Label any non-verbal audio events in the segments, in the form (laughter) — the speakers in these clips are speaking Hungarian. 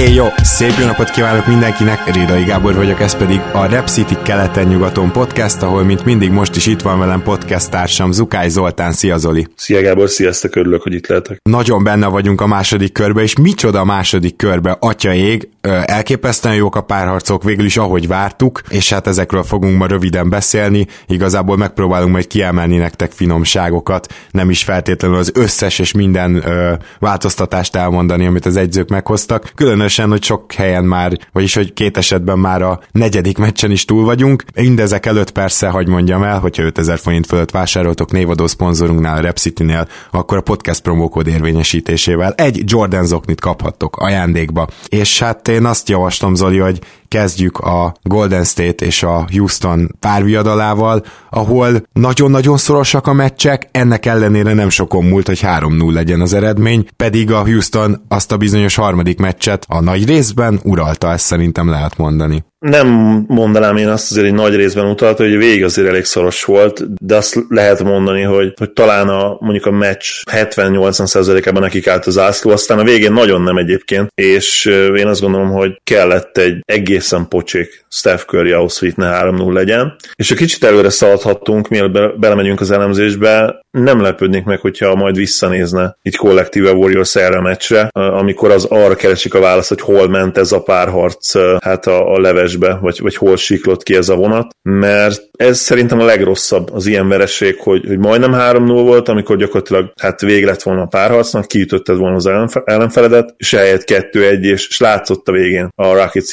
Én jó, szép jó napot kívánok mindenkinek, Rédai Gábor vagyok, ez pedig a Rep City keleten-nyugaton podcast, ahol mint mindig most is itt van velem podcast társam Zukály Zoltán, szia Zoli! Szia Gábor, sziasztok, örülök, hogy itt lehetek. Nagyon benne vagyunk a második körbe, és micsoda a második körbe, atya ég, elképesztően jók a párharcok, végül is ahogy vártuk, és hát ezekről fogunk ma röviden beszélni, igazából megpróbálunk majd kiemelni nektek finomságokat, nem is feltétlenül az összes és minden ö, változtatást elmondani, amit az egyzők meghoztak, különösen hogy sok helyen már, vagyis hogy két esetben már a negyedik meccsen is túl vagyunk. Mindezek előtt persze, hogy mondjam el, hogyha 5000 forint fölött vásároltok névadó szponzorunknál, a Repcity-nél, akkor a podcast promókód érvényesítésével egy Jordan zoknit kaphattok ajándékba. És hát én azt javaslom, Zoli, hogy kezdjük a Golden State és a Houston párviadalával, ahol nagyon-nagyon szorosak a meccsek, ennek ellenére nem sokon múlt, hogy 3-0 legyen az eredmény, pedig a Houston azt a bizonyos harmadik meccset a nagy részben uralta, ezt szerintem lehet mondani. Nem mondanám én azt azért egy nagy részben utalta, hogy végig azért elég szoros volt, de azt lehet mondani, hogy, hogy talán a, mondjuk a meccs 70-80%-ában nekik állt az ászló, aztán a végén nagyon nem egyébként, és én azt gondolom, hogy kellett egy egészen pocsék. Steph Curry ahhoz, hogy itt ne 3-0 legyen. És ha kicsit előre szaladhatunk, mielőtt be, belemegyünk az elemzésbe, nem lepődnék meg, hogyha majd visszanézne itt kollektíve Warriors erre a meccsre, amikor az arra keresik a választ, hogy hol ment ez a párharc hát a, a levesbe, vagy, vagy hol siklott ki ez a vonat, mert ez szerintem a legrosszabb az ilyen vereség, hogy, hogy majdnem 3-0 volt, amikor gyakorlatilag hát vég lett volna a párharcnak, kiütötted volna az ellenfeledet, és eljött 2-1, és, és látszott a végén a Rockets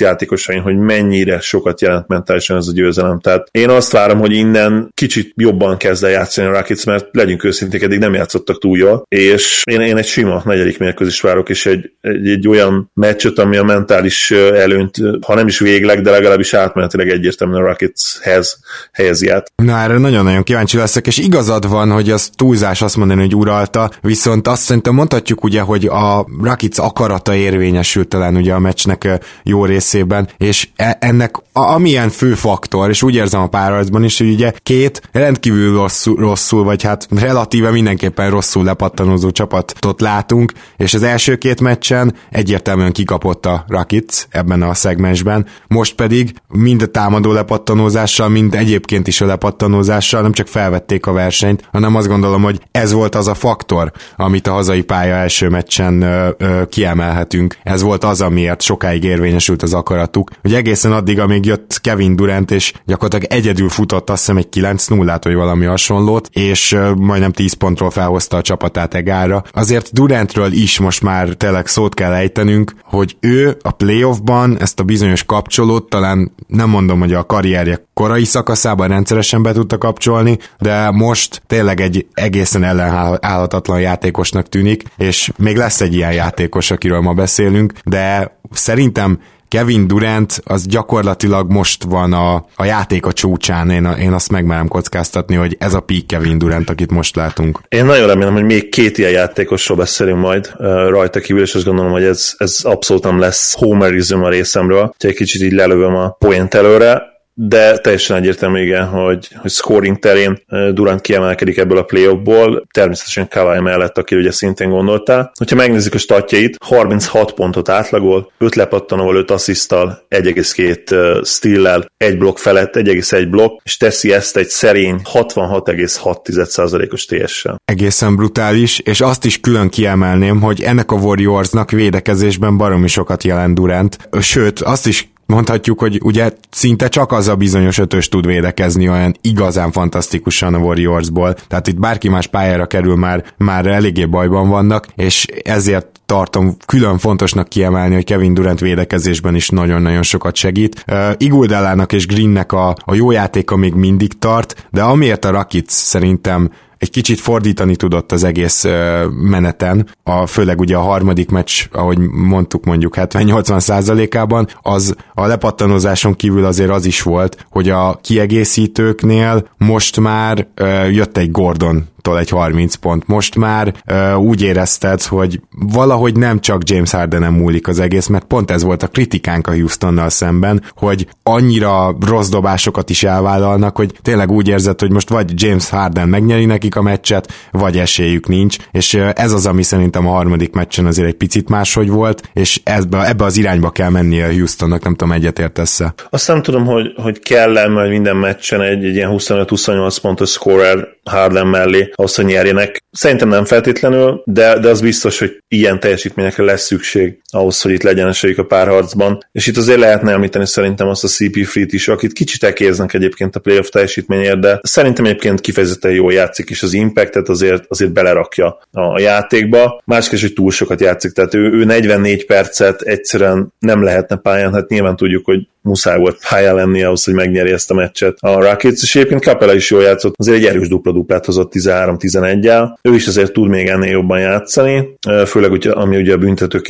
játékosain, hogy mennyire sokat jelent mentálisan ez a győzelem. Tehát én azt várom, hogy innen kicsit jobban kezd el játszani a Rockets, mert legyünk őszinték, eddig nem játszottak túl jól, és én, én egy sima negyedik mérkőzés várok, és egy, egy, egy olyan meccset, ami a mentális előnyt, ha nem is végleg, de legalábbis átmenetileg egyértelműen a Rocketshez helyezi át. Na erre nagyon-nagyon kíváncsi leszek, és igazad van, hogy az túlzás azt mondani, hogy uralta, viszont azt szerintem mondhatjuk ugye, hogy a Rakic akarata érvényesült talán ugye a meccsnek jó részében, és e- ennek amilyen fő faktor, és úgy érzem a párharcban is, hogy ugye két rendkívül rosszul, rosszul, vagy hát relatíve mindenképpen rosszul lepattanózó csapatot látunk, és az első két meccsen egyértelműen kikapott a Rakic ebben a szegmensben, most pedig mind a támadó lepattanózással, mind egyébként is a lepattanózással nem csak felvették a versenyt, hanem azt gondolom, hogy ez volt az a faktor, amit a hazai pálya első meccsen ö, ö, kiemelhetünk. Ez volt az, amiért sokáig érvényesült az akaratuk, hogy egészen addig, amíg jött Kevin Durant, és gyakorlatilag egyedül futott azt hiszem egy 9-0-át, vagy valami hasonlót, és majdnem 10 pontról felhozta a csapatát egára. Azért Durantről is most már tényleg szót kell ejtenünk, hogy ő a playoffban ezt a bizonyos kapcsolót talán nem mondom, hogy a karrierje korai szakaszában rendszeresen be tudta kapcsolni, de most tényleg egy egészen ellenállhatatlan játékosnak tűnik, és még lesz egy ilyen játékos, akiről ma beszélünk, de szerintem Kevin Durant az gyakorlatilag most van a, a játék a csúcsán, én, én azt megmerem kockáztatni, hogy ez a peak Kevin Durant, akit most látunk. Én nagyon remélem, hogy még két ilyen játékosról beszélünk majd uh, rajta kívül, és azt gondolom, hogy ez, ez abszolút nem lesz homerizm a részemről, hogy egy kicsit így lelövöm a point előre de teljesen egyértelmű, igen, hogy, hogy scoring terén Durant kiemelkedik ebből a playoffból, természetesen Kawai mellett, aki ugye szintén gondoltál. Hogyha megnézzük a statjait, 36 pontot átlagol, 5 lepattanóval, 5 asszisztal, 1,2 steal 1 blokk felett, 1,1 blokk, és teszi ezt egy szerény 66,6%-os TS-sel. Egészen brutális, és azt is külön kiemelném, hogy ennek a Warriorsnak védekezésben baromi sokat jelent Durant, sőt, azt is mondhatjuk, hogy ugye szinte csak az a bizonyos ötös tud védekezni olyan igazán fantasztikusan a Warriorsból, tehát itt bárki más pályára kerül már, már eléggé bajban vannak, és ezért tartom külön fontosnak kiemelni, hogy Kevin Durant védekezésben is nagyon-nagyon sokat segít. Uh, Iguldellának és Greennek a, a jó játéka még mindig tart, de amiért a Rakic szerintem egy kicsit fordítani tudott az egész meneten, a, főleg ugye a harmadik meccs, ahogy mondtuk mondjuk 70-80 százalékában, az a lepattanozáson kívül azért az is volt, hogy a kiegészítőknél most már jött egy Gordon tól egy 30 pont. Most már uh, úgy érezted, hogy valahogy nem csak James Hardenem múlik az egész, mert pont ez volt a kritikánk a Houstonnal szemben, hogy annyira rossz dobásokat is elvállalnak, hogy tényleg úgy érzed, hogy most vagy James Harden megnyeri nekik a meccset, vagy esélyük nincs, és ez az, ami szerintem a harmadik meccsen azért egy picit máshogy volt, és ebbe, ebbe az irányba kell mennie a Houstonnak, nem tudom, egyetértesz-e? Azt nem tudom, hogy, hogy kell-e majd minden meccsen egy, egy ilyen 25-28 pontos scorer Harden mellé, ahhoz, hogy nyerjenek. Szerintem nem feltétlenül, de, de az biztos, hogy ilyen teljesítményekre lesz szükség ahhoz, hogy itt legyen esélyük a párharcban. És itt azért lehetne említeni szerintem azt a CP Fleet is, akit kicsit elkéznek egyébként a playoff teljesítményért, de szerintem egyébként kifejezetten jól játszik, és az impactet azért, azért belerakja a játékba. Is, hogy túl sokat játszik, tehát ő, ő 44 percet egyszerűen nem lehetne pályán, hát nyilván tudjuk, hogy muszáj volt pályán lenni ahhoz, hogy megnyeri ezt a meccset. A Rockets, és egyébként Capella is jól játszott, azért egy erős dupla-duplát hozott 13-11-el. Ő is azért tud még ennél jobban játszani, főleg ugye, ami ugye a büntetők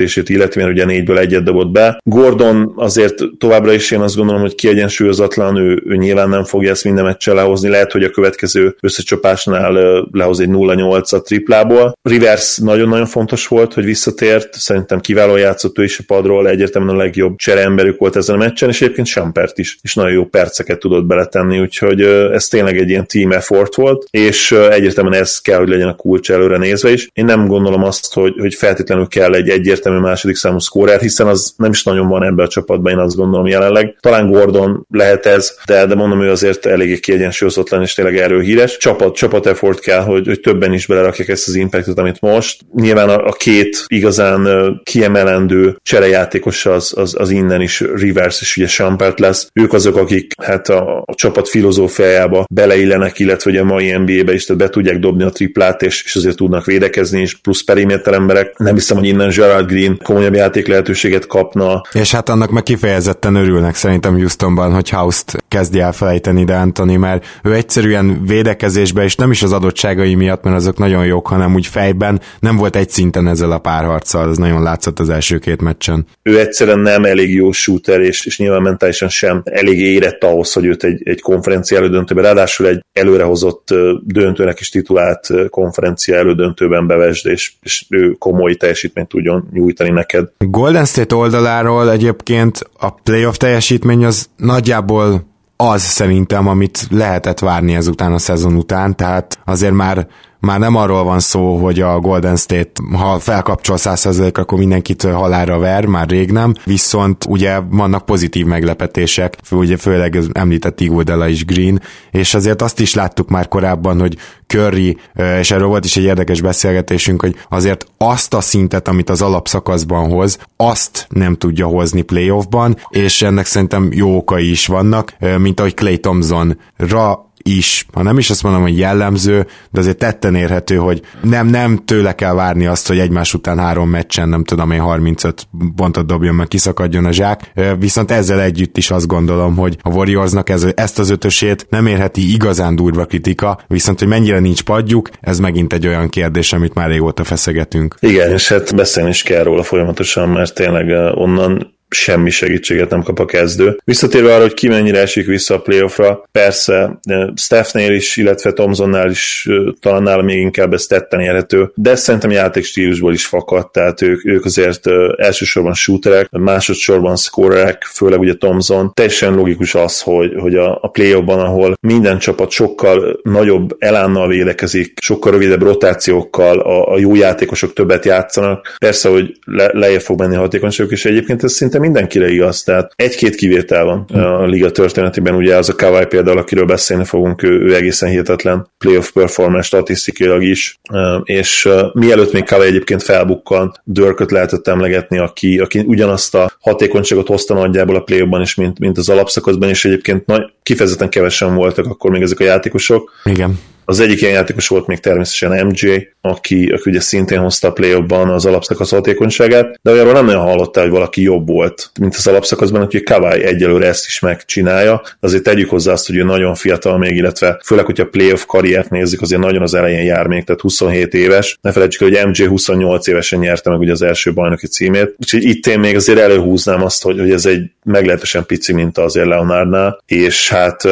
értékesítését illetve ugye négyből egyet dobott be. Gordon azért továbbra is én azt gondolom, hogy kiegyensúlyozatlan, ő, ő nyilván nem fogja ezt minden meccsel lehozni, lehet, hogy a következő összecsapásnál lehoz egy 0-8 a triplából. Rivers nagyon-nagyon fontos volt, hogy visszatért, szerintem kiváló játszott ő is a padról, egyértelműen a legjobb csereemberük volt ezen a meccsen, és egyébként Sampert is, és nagyon jó perceket tudott beletenni, úgyhogy ez tényleg egy ilyen team effort volt, és egyértelműen ez kell, hogy legyen a kulcs előre nézve is. Én nem gondolom azt, hogy, hogy feltétlenül kell egy egyértelmű második számú szkórer, hiszen az nem is nagyon van ebben a csapatban, én azt gondolom jelenleg. Talán Gordon lehet ez, de, de mondom, ő azért eléggé kiegyensúlyozatlan, és tényleg erről híres. Csapat, csapat effort kell, hogy, hogy többen is belerakják ezt az impactot, amit most. Nyilván a, a két igazán kiemelendő cserejátékos az, az, az innen is River Bears és ugye Sampert lesz. Ők azok, akik hát a, a csapat filozófiájába beleillenek, illetve ugye a mai NBA-be is, tehát be tudják dobni a triplát, és, és azért tudnak védekezni, és plusz periméter emberek. Nem hiszem, hogy innen Gerard Green komolyabb játék lehetőséget kapna. És hát annak meg kifejezetten örülnek szerintem Houstonban, hogy House-t kezdi el felejteni de Anthony, mert ő egyszerűen védekezésben, és nem is az adottságai miatt, mert azok nagyon jók, hanem úgy fejben nem volt egy szinten ezzel a párharccal, ez nagyon látszott az első két meccsen. Ő egyszerűen nem elég jó shooter, és, és nyilván mentálisan sem elég érett ahhoz, hogy őt egy, egy konferencia elődöntőben, ráadásul egy előrehozott döntőnek is titulált konferencia elődöntőben bevesd, és, és ő komoly teljesítményt tudjon nyújtani neked. Golden State oldaláról egyébként a playoff teljesítmény az nagyjából az szerintem, amit lehetett várni ezután a szezon után, tehát azért már már nem arról van szó, hogy a Golden State, ha felkapcsol 100% akkor mindenkit halára ver, már rég nem, viszont ugye vannak pozitív meglepetések, ugye főleg említett Iguodala is Green, és azért azt is láttuk már korábban, hogy Curry, és erről volt is egy érdekes beszélgetésünk, hogy azért azt a szintet, amit az alapszakaszban hoz, azt nem tudja hozni playoffban, és ennek szerintem jó okai is vannak, mint ahogy Clay Thompson-ra is, ha nem is azt mondom, hogy jellemző, de azért tetten érhető, hogy nem, nem tőle kell várni azt, hogy egymás után három meccsen, nem tudom én 35 pontot dobjon, meg kiszakadjon a zsák, viszont ezzel együtt is azt gondolom, hogy a Warriorsnak ez, ezt az ötösét nem érheti igazán durva kritika, viszont hogy mennyire nincs padjuk, ez megint egy olyan kérdés, amit már régóta feszegetünk. Igen, és hát beszélni is kell róla folyamatosan, mert tényleg onnan semmi segítséget nem kap a kezdő. Visszatérve arra, hogy ki mennyire esik vissza a playoffra, persze Stephnél is, illetve Thomsonnál is talán nála még inkább ez tetten érhető, de szerintem játékstílusból is fakad, tehát ők, ők azért elsősorban shooterek, másodszorban scorerek, főleg ugye Thomson. Teljesen logikus az, hogy, hogy a, a playoffban, ahol minden csapat sokkal nagyobb elánnal védekezik, sokkal rövidebb rotációkkal, a, a jó játékosok többet játszanak. Persze, hogy le, lejjebb fog menni a hatékonyságuk, és egyébként ez szinte mindenkire igaz, tehát egy-két kivétel van a liga történetében, ugye az a Kawai például, akiről beszélni fogunk, ő, ő egészen hihetetlen playoff performance statisztikailag is, és mielőtt még Kawai egyébként felbukkan, Dörköt lehetett emlegetni, aki, aki ugyanazt a hatékonyságot hozta nagyjából a playoffban is, mint, mint az alapszakaszban, és egyébként nagy, kifejezetten kevesen voltak akkor még ezek a játékosok. Igen. Az egyik ilyen játékos volt még természetesen MJ, aki, aki ugye szintén hozta a play az alapszakasz hatékonyságát, de olyanról nem nagyon hallottál, hogy valaki jobb volt, mint az alapszakaszban, hogy Kawai egyelőre ezt is megcsinálja, de azért tegyük hozzá azt, hogy ő nagyon fiatal még, illetve főleg, hogyha playoff karriert nézzük, azért nagyon az elején jár még, tehát 27 éves. Ne felejtsük, hogy MJ 28 évesen nyerte meg ugye az első bajnoki címét, úgyhogy itt én még azért előhúznám azt, hogy, hogy ez egy meglehetősen pici mint azért Leonardnál, és hát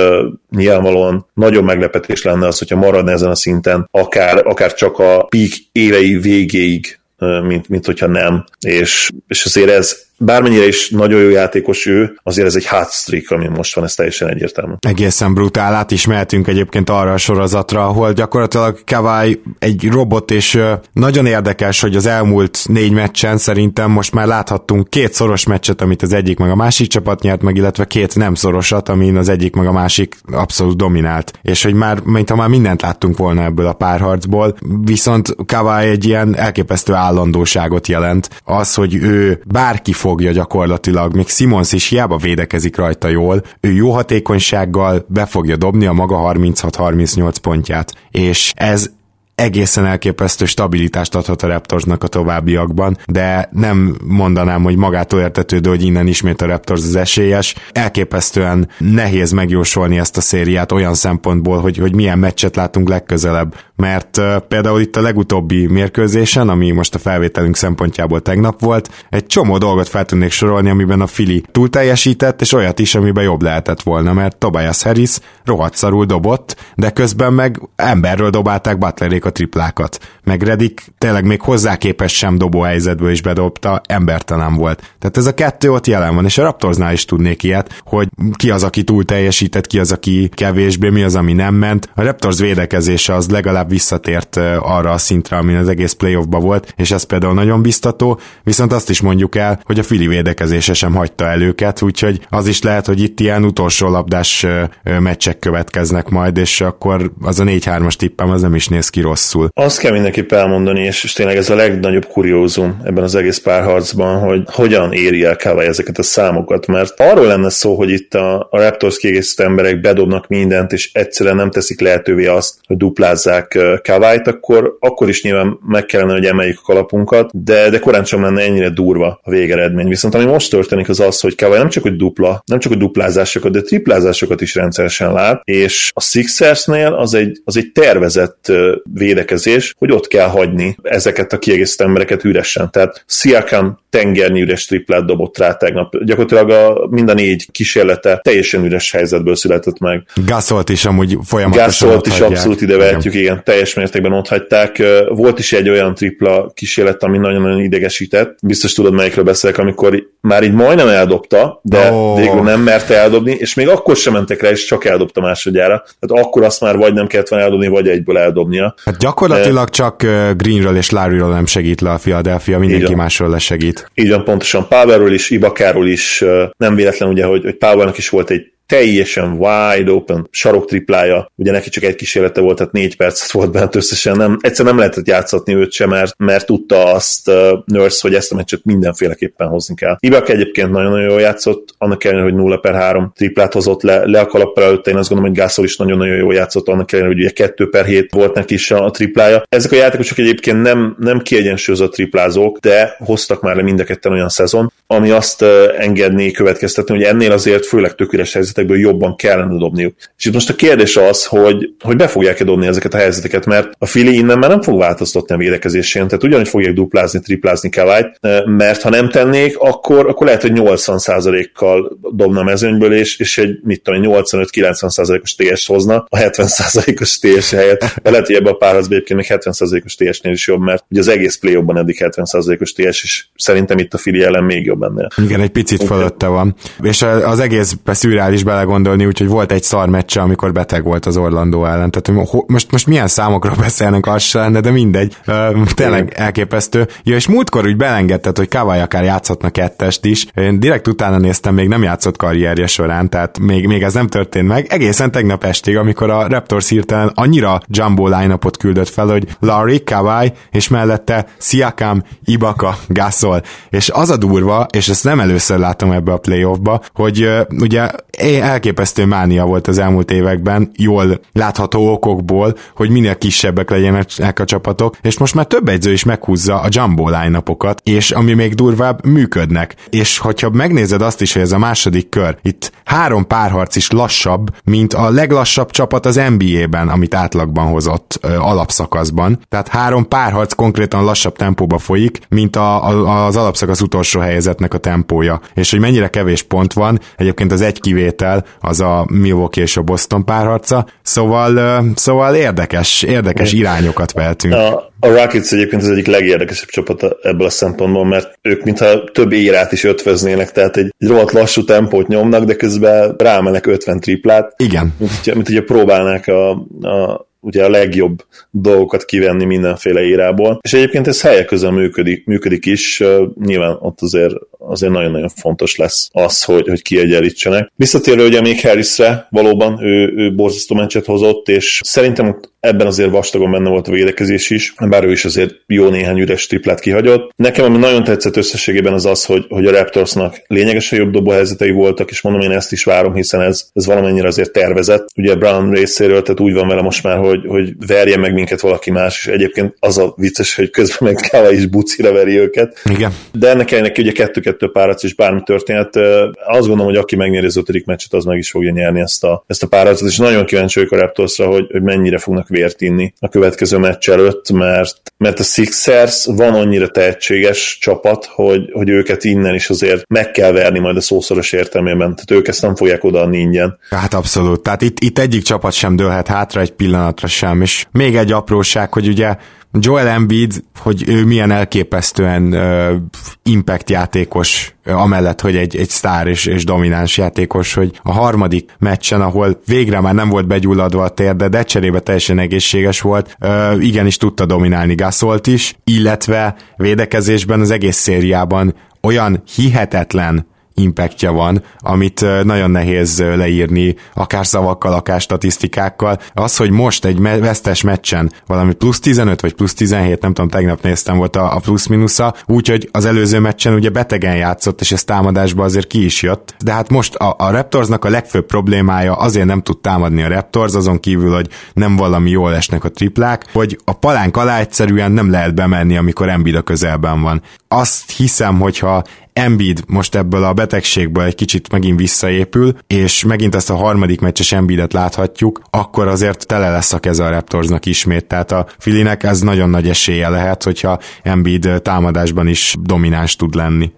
nyilvánvalóan nagyon meglepetés lenne az, hogyha maradna ezen a szinten, akár, akár csak a peak évei végéig mint, mint hogyha nem. És, és azért ez bármennyire is nagyon jó játékos ő, azért ez egy hot streak, ami most van, ez teljesen egyértelmű. Egészen brutál, át is mehetünk egyébként arra a sorozatra, ahol gyakorlatilag Kawai egy robot, és nagyon érdekes, hogy az elmúlt négy meccsen szerintem most már láthattunk két szoros meccset, amit az egyik meg a másik csapat nyert meg, illetve két nem szorosat, amin az egyik meg a másik abszolút dominált. És hogy már, mintha már mindent láttunk volna ebből a párharcból, viszont Kawai egy ilyen elképesztő állandóságot jelent. Az, hogy ő bárki fog fogja gyakorlatilag, még Simons is hiába védekezik rajta jól, ő jó hatékonysággal be fogja dobni a maga 36-38 pontját, és ez egészen elképesztő stabilitást adhat a Raptorsnak a továbbiakban, de nem mondanám, hogy magától értetődő, hogy innen ismét a Raptors az esélyes. Elképesztően nehéz megjósolni ezt a szériát olyan szempontból, hogy, hogy milyen meccset látunk legközelebb, mert uh, például itt a legutóbbi mérkőzésen, ami most a felvételünk szempontjából tegnap volt, egy csomó dolgot fel tudnék sorolni, amiben a Fili túl teljesített, és olyat is, amiben jobb lehetett volna, mert Tobias Harris rohadt szarul dobott, de közben meg emberről dobálták Butlerék a triplákat. Meg Redik tényleg még hozzá képes sem dobó helyzetből is bedobta, embertelen volt. Tehát ez a kettő ott jelen van, és a Raptorsnál is tudnék ilyet, hogy ki az, aki túl teljesített, ki az, aki kevésbé, mi az, ami nem ment. A Raptors védekezése az legalább visszatért arra a szintre, amin az egész playoffba volt, és ez például nagyon biztató, viszont azt is mondjuk el, hogy a Fili védekezése sem hagyta el őket, úgyhogy az is lehet, hogy itt ilyen utolsó labdás meccsek következnek majd, és akkor az a 4-3-as tippem az nem is néz ki rossz rosszul. Azt kell mindenképp elmondani, és, és tényleg ez a legnagyobb kuriózum ebben az egész párharcban, hogy hogyan éri el Kawai ezeket a számokat, mert arról lenne szó, hogy itt a, a Raptors kiegészítő emberek bedobnak mindent, és egyszerűen nem teszik lehetővé azt, hogy duplázzák Kawait, akkor, akkor is nyilván meg kellene, hogy emeljük a kalapunkat, de, de korán sem lenne ennyire durva a végeredmény. Viszont ami most történik az az, hogy Kawai nem csak hogy dupla, nem csak hogy duplázásokat, de triplázásokat is rendszeresen lát, és a Sixersnél az egy, az egy tervezett védekezés, hogy ott kell hagyni ezeket a kiegészítő embereket üresen. Tehát Siakam tengernyi üres triplát dobott rá tegnap. Gyakorlatilag a, mind a négy kísérlete teljesen üres helyzetből született meg. Gasolt is amúgy folyamatosan Gasolt is abszolút ide vehetjük, igen. igen, teljes mértékben ott hagyták. Volt is egy olyan tripla kísérlet, ami nagyon-nagyon idegesített. Biztos tudod, melyikről beszélek, amikor már így majdnem eldobta, de oh. végül nem merte eldobni, és még akkor sem mentek rá, és csak eldobta másodjára. Tehát akkor azt már vagy nem kellett volna eldobni, vagy egyből eldobnia. Hát gyakorlatilag csak Greenről és Larryról nem segít le a Philadelphia, mindenki másról lesegít. Így van, pontosan Powerről is, Ibakáról is, nem véletlen ugye, hogy, hogy Powernak is volt egy teljesen wide open sarok triplája, ugye neki csak egy kísérlete volt, tehát négy percet volt bent összesen, nem, egyszer nem lehetett játszatni őt sem, mert, mert tudta azt uh, Nurse, hogy ezt a meccset mindenféleképpen hozni kell. Ibak egyébként nagyon-nagyon jól játszott, annak ellenére, hogy 0 per 3 triplát hozott le, le a kalappal előtte, én azt gondolom, hogy Gasol is nagyon-nagyon jól játszott, annak ellenére, hogy ugye 2 per 7 volt neki is a, a triplája. Ezek a játékosok egyébként nem, nem kiegyensúlyozott triplázók, de hoztak már le mind a ketten olyan szezon, ami azt engedné következtetni, hogy ennél azért főleg tökéletes helyzet helyzetekből jobban kellene dobniuk. És itt most a kérdés az, hogy, hogy be fogják-e dobni ezeket a helyzeteket, mert a Fili innen már nem fog változtatni a védekezésén, tehát ugyanúgy fogják duplázni, triplázni Kawait, mert ha nem tennék, akkor, akkor lehet, hogy 80%-kal dobna a mezőnyből, és, és egy, mit tudom, 85-90%-os TS hozna a 70%-os TS helyett. De lehet, hogy ebben a egyébként még 70%-os TS-nél is jobb, mert ugye az egész play jobban eddig 70%-os TS, és szerintem itt a Fili ellen még jobb ennél. Igen, egy picit fölötte van. És az egész szürreális belegondolni, úgyhogy volt egy szar meccse, amikor beteg volt az Orlandó ellen. Tehát most, most milyen számokról (laughs) beszélnek, az se lenne, de mindegy. Tényleg elképesztő. Ja, és múltkor úgy belengedted, hogy Kawai akár játszhatna kettest is. Én direkt utána néztem, még nem játszott karrierje során, tehát még, még ez nem történt meg. Egészen tegnap estig, amikor a Raptors hirtelen annyira jumbo line küldött fel, hogy Larry, Kawai, és mellette Siakam, Ibaka, Gasol. És az a durva, és ezt nem először látom ebbe a playoffba, hogy ugye elképesztő mánia volt az elmúlt években, jól látható okokból, hogy minél kisebbek legyenek a csapatok, és most már több egyző is meghúzza a jumbo line és ami még durvább, működnek. És hogyha megnézed azt is, hogy ez a második kör, itt három párharc is lassabb, mint a leglassabb csapat az NBA-ben, amit átlagban hozott ö, alapszakaszban. Tehát három párharc konkrétan lassabb tempóba folyik, mint a, a, az alapszakasz utolsó helyezett meccsvezetőknek a tempója, és hogy mennyire kevés pont van, egyébként az egy kivétel az a Milwaukee és a Boston párharca, szóval, szóval érdekes, érdekes irányokat vehetünk. A, a Rockets egyébként az egyik legérdekesebb csapat ebből a szempontból, mert ők mintha több érát is ötvöznének, tehát egy, egy rohadt lassú tempót nyomnak, de közben rámelnek 50 triplát. Igen. Mint, mint hogyha próbálnák a, a ugye a legjobb dolgokat kivenni mindenféle érából. És egyébként ez helyek közben működik, működik is, nyilván ott azért, azért nagyon-nagyon fontos lesz az, hogy, hogy kiegyenlítsenek. Visszatérő ugye még Harrisre, valóban ő, ő borzasztó meccset hozott, és szerintem ebben azért vastagon benne volt a védekezés is, bár ő is azért jó néhány üres triplát kihagyott. Nekem ami nagyon tetszett összességében az az, hogy, hogy a Raptorsnak lényegesen jobb dobóhelyzetei voltak, és mondom, én ezt is várom, hiszen ez, ez valamennyire azért tervezett. Ugye Brown részéről, tehát úgy van vele most már, hogy, hogy verje meg minket valaki más, és egyébként az a vicces, hogy közben meg Kala is bucira veri őket. Igen. De ennek neki ugye kettő-kettő párac, és bármi történhet. Azt gondolom, hogy aki megnyeri az ötödik meccset, az meg is fogja nyerni ezt a, ezt a páracot, és nagyon kíváncsi vagyok a Raptorsra, hogy, hogy mennyire fognak vért inni a következő meccs előtt, mert, mert a Sixers van annyira tehetséges csapat, hogy, hogy őket innen is azért meg kell verni majd a szószoros értelmében, tehát ők ezt nem fogják odaadni ingyen. Hát abszolút, tehát itt, itt egyik csapat sem dőlhet hátra egy pillanatra sem, és még egy apróság, hogy ugye Joel Embiid, hogy ő milyen elképesztően uh, impact játékos, amellett, hogy egy, egy sztár és, és domináns játékos, hogy a harmadik meccsen, ahol végre már nem volt begyulladva a térde, de cserébe teljesen egészséges volt, uh, igenis tudta dominálni Gasolt is, illetve védekezésben az egész szériában olyan hihetetlen impactja van, amit nagyon nehéz leírni, akár szavakkal, akár statisztikákkal. Az, hogy most egy vesztes meccsen valami plusz 15 vagy plusz 17, nem tudom, tegnap néztem volt a, a plusz-minusza, úgyhogy az előző meccsen ugye betegen játszott, és ez támadásba azért ki is jött. De hát most a, a Raptorsnak a legfőbb problémája azért nem tud támadni a Raptors, azon kívül, hogy nem valami jól esnek a triplák, hogy a palánk alá egyszerűen nem lehet bemenni, amikor Embiid a közelben van. Azt hiszem, hogyha Embiid most ebből a betegségből egy kicsit megint visszaépül, és megint ezt a harmadik meccses Embiidet láthatjuk, akkor azért tele lesz a keze a Raptorsnak ismét, tehát a Filinek ez nagyon nagy esélye lehet, hogyha Embiid támadásban is domináns tud lenni.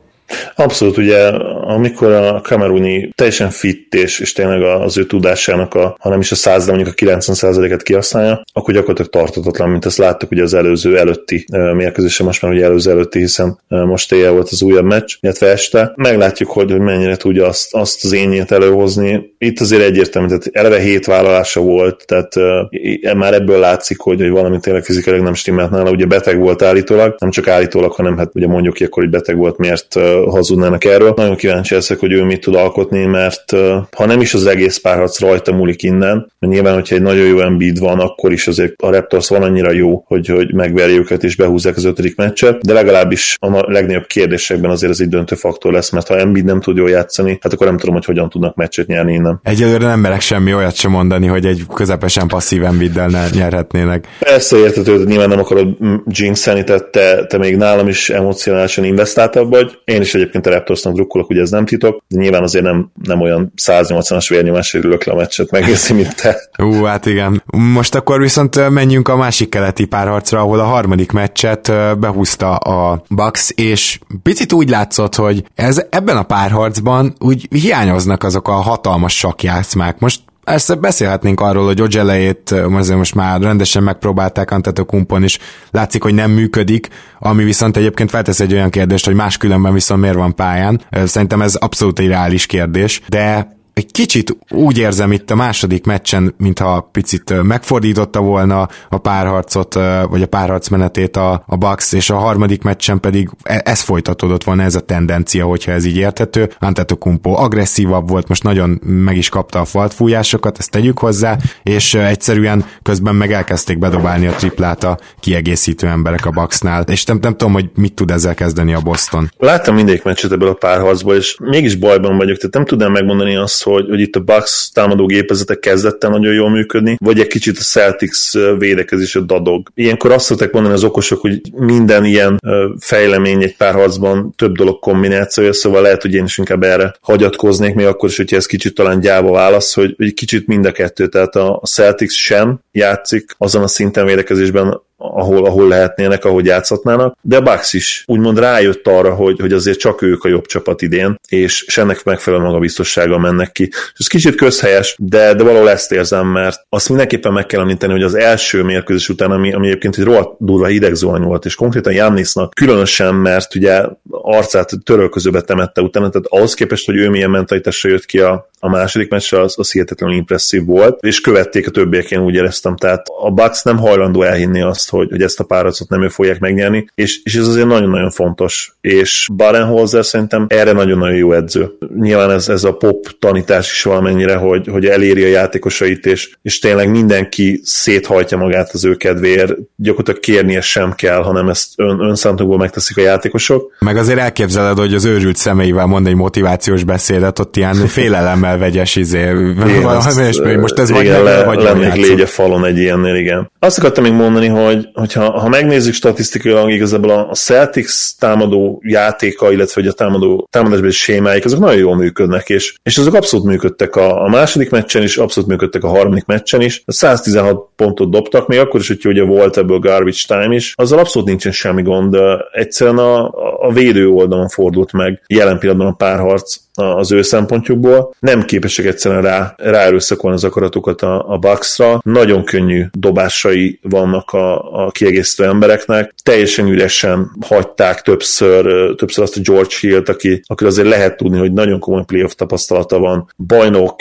Abszolút, ugye, amikor a kameruni teljesen fit és, és tényleg az ő tudásának, a, ha nem is a 100, de mondjuk a 90%-et kihasználja, akkor gyakorlatilag tartatatlan, mint ezt láttuk ugye az előző előtti mérkőzésen, most már ugye előző előtti, hiszen most éjjel volt az újabb meccs, illetve este. Meglátjuk, hogy, hogy mennyire tudja azt, azt az ényét előhozni. Itt azért egyértelmű, tehát eleve hét vállalása volt, tehát uh, már ebből látszik, hogy, hogy valami tényleg fizikailag nem stimmelt nála. Ugye beteg volt állítólag, nem csak állítólag, hanem hát ugye mondjuk ki akkor, hogy beteg volt, miért hazudnának erről. Nagyon kíváncsi leszek, hogy ő mit tud alkotni, mert ha nem is az egész párharc rajta múlik innen, mert nyilván, hogyha egy nagyon jó Embiid van, akkor is azért a Raptors van annyira jó, hogy, hogy megverje őket és behúzzák az ötödik meccset, de legalábbis a legnagyobb kérdésekben azért ez egy döntő faktor lesz, mert ha Embiid nem tud jól játszani, hát akkor nem tudom, hogy hogyan tudnak meccset nyerni innen. Egyelőre nem merek semmi olyat sem mondani, hogy egy közepesen passzív Embiiddel ne nyerhetnének. Persze értető, nyilván nem akarod jinxelni, tehát te, te még nálam is emocionálisan investáltabb vagy. Én is egyébként a Raptorsnak drukkolok, ugye ez nem titok, de nyilván azért nem, nem olyan 180-as vérnyomás ülök le a meccset megnézni, mint te. Ú, hát igen. Most akkor viszont menjünk a másik keleti párharcra, ahol a harmadik meccset behúzta a Bucks, és picit úgy látszott, hogy ez ebben a párharcban úgy hiányoznak azok a hatalmas sakjátszmák. Most ezt beszélhetnénk arról, hogy azért most már rendesen megpróbálták Antetokumpon is, látszik, hogy nem működik, ami viszont egyébként feltesz egy olyan kérdést, hogy máskülönben viszont miért van pályán. Szerintem ez abszolút egy reális kérdés, de egy kicsit úgy érzem itt a második meccsen, mintha picit megfordította volna a párharcot, vagy a párharc menetét a, a Bucks, és a harmadik meccsen pedig e, ez folytatódott volna, ez a tendencia, hogyha ez így érthető. Antetokumpo agresszívabb volt, most nagyon meg is kapta a faltfújásokat, ezt tegyük hozzá, és egyszerűen közben meg elkezdték bedobálni a triplát a kiegészítő emberek a Bucksnál, és nem, nem tudom, hogy mit tud ezzel kezdeni a Boston. Láttam mindegyik meccset ebből a párharcból, és mégis bajban vagyok, tehát nem tudnám megmondani azt, hogy, hogy itt a Bucks támadó gépezete kezdett el nagyon jól működni, vagy egy kicsit a Celtics védekezése dadog. Ilyenkor azt szokták mondani az okosok, hogy minden ilyen fejlemény egy párharcban több dolog kombinációja, szóval lehet, hogy én is inkább erre hagyatkoznék, még akkor is, hogyha ez kicsit talán gyáva válasz, hogy, hogy kicsit mind a kettő, tehát a Celtics sem játszik azon a szinten védekezésben, ahol, ahol lehetnének, ahogy játszhatnának, de a Bucks is úgymond rájött arra, hogy, hogy azért csak ők a jobb csapat idén, és, és ennek megfelelő magabiztossággal mennek ki. És ez kicsit közhelyes, de, de valahol ezt érzem, mert azt mindenképpen meg kell említeni, hogy az első mérkőzés után, ami, ami egyébként egy rohadt durva hideg volt, és konkrétan Jannisnak különösen, mert ugye arcát törölközőbe temette utána, tehát ahhoz képest, hogy ő milyen mentalitásra jött ki a, a második meccsre, az, az hihetetlenül impresszív volt, és követték a többiek, én úgy éreztem. Tehát a Bucks nem hajlandó elhinni azt, hogy, hogy ezt a páracot nem ő fogják megnyerni, és, és ez azért nagyon-nagyon fontos. És Barenholzer szerintem erre nagyon-nagyon jó edző. Nyilván ez, ez a pop tanítás is valamennyire, hogy, hogy eléri a játékosait, és, és tényleg mindenki széthajtja magát az ő kedvéért, gyakorlatilag kérnie sem kell, hanem ezt ön, önszántokból megteszik a játékosok. Meg azért elképzeled, hogy az őrült szemeivel mond egy motivációs beszédet, ott ilyen (laughs) félelemmel vegyes izé, igen, valami, és most ez igen, vagy le, vagy lennék légy a falon egy ilyennél, igen. Azt akartam még mondani, hogy, hogy ha, ha megnézzük statisztikailag igazából a Celtics támadó játéka, illetve hogy a támadó, támadásbeli sémáik, azok nagyon jól működnek, és, és azok abszolút működtek a, a második meccsen is, abszolút működtek a harmadik meccsen is. 116 pontot dobtak, még akkor is, hogy ugye volt ebből garbage time is, azzal abszolút nincsen semmi gond. Egyszerűen a, a védő oldalon fordult meg jelen pillanatban a párharc az ő szempontjukból. Nem képesek egyszerűen rá, ráerőszakolni az akaratokat a, a Bucksra. Nagyon könnyű dobásai vannak a, a kiegészítő embereknek. Teljesen üresen hagyták többször, többször azt a George Hill-t, aki, aki azért lehet tudni, hogy nagyon komoly playoff tapasztalata van. Bajnok,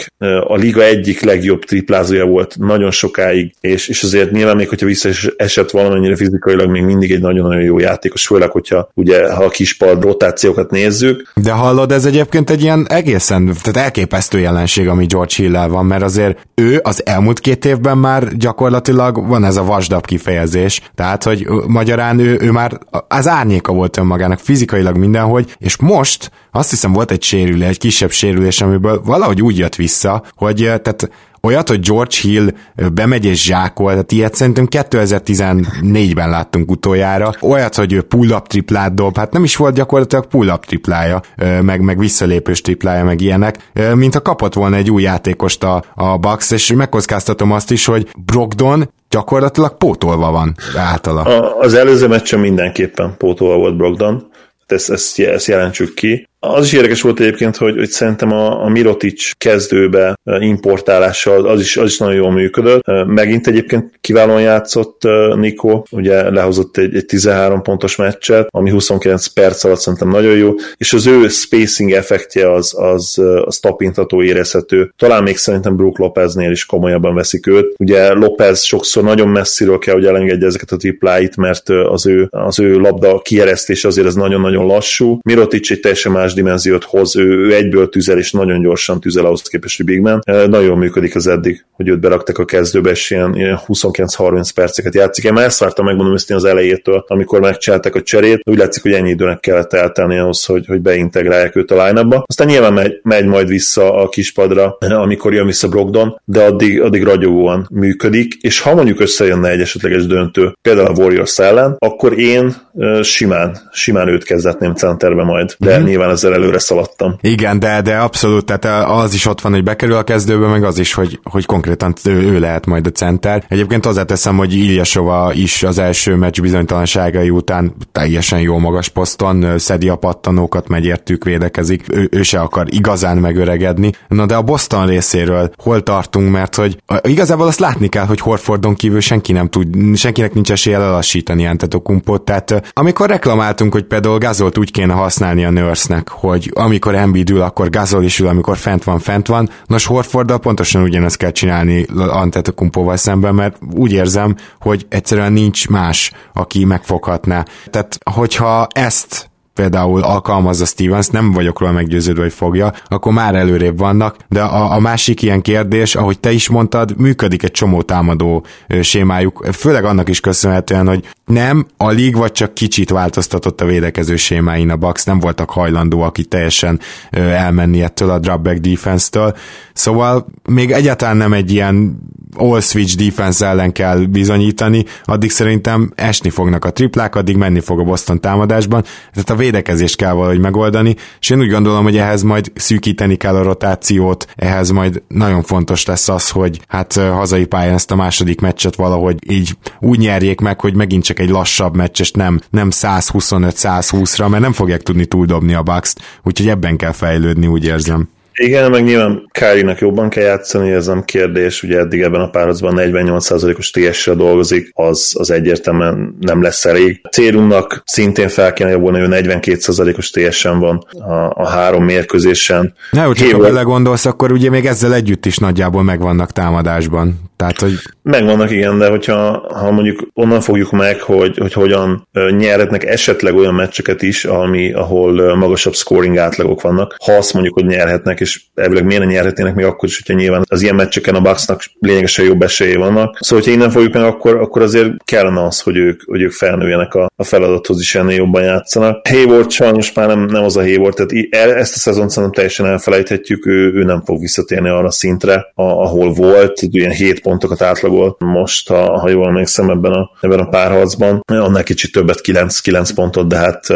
a liga egyik legjobb triplázója volt nagyon sokáig, és, és azért nyilván még, hogyha visszaesett valamennyire fizikailag, még mindig egy nagyon-nagyon jó játékos, főleg, hogyha ugye, ha a kispad rotációkat nézzük. De hallod, ez egyébként egy ilyen egészen, tehát elképesztő jelenség, ami George hill van, mert azért ő az elmúlt két évben már gyakorlatilag van ez a vasdap kifejezés, tehát, hogy magyarán ő, ő már az árnyéka volt önmagának fizikailag mindenhogy, és most azt hiszem volt egy sérülés, egy kisebb sérülés, amiből valahogy úgy jött vissza, hogy tehát Olyat, hogy George Hill bemegy és zsákol, tehát ilyet szerintem 2014-ben láttunk utoljára. Olyat, hogy ő pull-up triplát dob, hát nem is volt gyakorlatilag pull-up triplája, meg, meg visszalépős triplája, meg ilyenek, mint ha kapott volna egy új játékost a, a Bucks, és megkockáztatom azt is, hogy Brogdon gyakorlatilag pótolva van általa. A, az előző meccsen mindenképpen pótolva volt Brogdon, ezt, ezt, ezt jelentsük ki. Az is érdekes volt egyébként, hogy, hogy szerintem a, a Mirotic kezdőbe importálással az is, az is nagyon jól működött. Megint egyébként kiválóan játszott Nico, ugye lehozott egy, egy 13 pontos meccset, ami 29 perc alatt szerintem nagyon jó, és az ő spacing effektje az, az, az tapintató érezhető. Talán még szerintem Brook Lopeznél is komolyabban veszik őt. Ugye Lopez sokszor nagyon messziről kell, hogy elengedje ezeket a tripláit, mert az ő, az ő labda kieresztés azért ez nagyon-nagyon lassú. Mirotic egy teljesen más más dimenziót hoz, ő, ő egyből tüzel, és nagyon gyorsan tüzel ahhoz képest, hogy Big Man. Nagyon működik az eddig, hogy őt beraktak a kezdőbe, és ilyen, ilyen 29-30 perceket játszik. Én már ezt vártam megmondom ezt az elejétől, amikor megcsináltak a cserét. Úgy látszik, hogy ennyi időnek kellett eltelni ahhoz, hogy, hogy beintegrálják őt a line Aztán nyilván megy, megy majd vissza a kispadra, amikor jön vissza Brogdon, de addig, addig ragyogóan működik, és ha mondjuk összejönne egy esetleges döntő, például a Warriors ellen, akkor én simán, simán őt kezdetném centerbe majd, de mm-hmm. nyilván ezzel előre szaladtam. Igen, de, de abszolút, tehát az is ott van, hogy bekerül a kezdőbe, meg az is, hogy, hogy konkrétan ő, ő lehet majd a center. Egyébként hozzáteszem, hogy Ilyesova is az első meccs bizonytalanságai után teljesen jó magas poszton, szedi a pattanókat, megy értük, védekezik, ő, ő se akar igazán megöregedni. Na de a Boston részéről hol tartunk, mert hogy igazából azt látni kell, hogy Horfordon kívül senki nem tud, senkinek nincs esélye lelassítani Antetokumpot, tehát amikor reklamáltunk, hogy például Gazolt úgy kéne használni a nurse hogy amikor Embiid ül, akkor Gazol is ül, amikor fent van, fent van. Nos, Horforddal pontosan ugyanezt kell csinálni Antetokumpóval szemben, mert úgy érzem, hogy egyszerűen nincs más, aki megfoghatná. Tehát, hogyha ezt például alkalmazza Stevens, nem vagyok róla meggyőződve, hogy fogja, akkor már előrébb vannak, de a, a másik ilyen kérdés, ahogy te is mondtad, működik egy csomó támadó sémájuk, főleg annak is köszönhetően, hogy nem, alig vagy csak kicsit változtatott a védekező sémáin a Bucks, nem voltak hajlandóak itt teljesen elmenni ettől a dropback defense-től, szóval még egyáltalán nem egy ilyen all switch defense ellen kell bizonyítani, addig szerintem esni fognak a triplák, addig menni fog a Boston támadásban, tehát a védekezést kell valahogy megoldani, és én úgy gondolom, hogy ehhez majd szűkíteni kell a rotációt, ehhez majd nagyon fontos lesz az, hogy hát hazai pályán ezt a második meccset valahogy így úgy nyerjék meg, hogy megint csak egy lassabb meccs, és nem, nem 125-120-ra, mert nem fogják tudni túldobni a Bucks-t, úgyhogy ebben kell fejlődni, úgy érzem. Igen, meg nyilván Kárinak jobban kell játszani, ez nem kérdés, ugye eddig ebben a párharcban 48%-os TS-sel dolgozik, az, az egyértelműen nem lesz elég. Célumnak szintén fel kéne javulni, ő 42%-os TS-en van a, a három mérkőzésen. Na jó, csak ha belegondolsz, akkor ugye még ezzel együtt is nagyjából megvannak támadásban. Tehát, hogy... Megvannak, igen, de hogyha ha mondjuk onnan fogjuk meg, hogy, hogy hogyan nyerhetnek esetleg olyan meccseket is, ami, ahol magasabb scoring átlagok vannak, ha azt mondjuk, hogy nyerhetnek, és elvileg miért ne nyerhetnének még akkor is, hogyha nyilván az ilyen meccseken a Bucksnak lényegesen jobb esélye vannak. Szóval, hogyha innen fogjuk meg, akkor, akkor azért kellene az, hogy ők, hogy ők felnőjenek a, a feladathoz is ennél jobban játszanak. Hayward sajnos már nem, nem az a Hayward, tehát e, ezt a szezon szerintem teljesen elfelejthetjük, ő, ő nem fog visszatérni arra szintre, ahol volt, ilyen 7 pontokat átlagol most, ha, ha jól emlékszem ebben a, ebben a párharcban. Annál kicsit többet, 9, 9 pontot, de hát,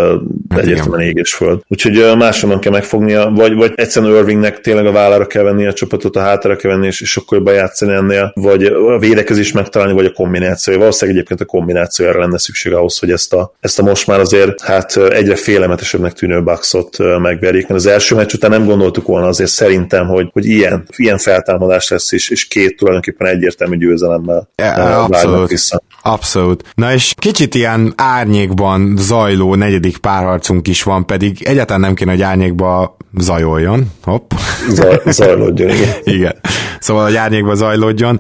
hát egyértelműen égés föld. Úgyhogy máshonnan kell megfognia, vagy, vagy egyszerűen Irvingnek tényleg a vállára kell venni a csapatot, a hátára kell venni, és, és sokkal jobban játszani ennél, vagy a védekezés megtalálni, vagy a kombinációja. Valószínűleg egyébként a kombinációjára lenne szükség ahhoz, hogy ezt a, ezt a most már azért hát egyre félelmetesebbnek tűnő Bucksot megverjék, mert az első meccs után nem gondoltuk volna azért szerintem, hogy, hogy ilyen, ilyen feltámadás lesz, és, és két tulajdonképpen egyértelmű győzelemmel ja, abszolút, vissza. Abszolút. Na és kicsit ilyen árnyékban zajló negyedik párharcunk is van, pedig egyáltalán nem kéne, hogy árnyékba zajoljon. Hopp. Zaj, zajlódjon, igen. (laughs) igen. Szóval, hogy árnyékba zajlódjon.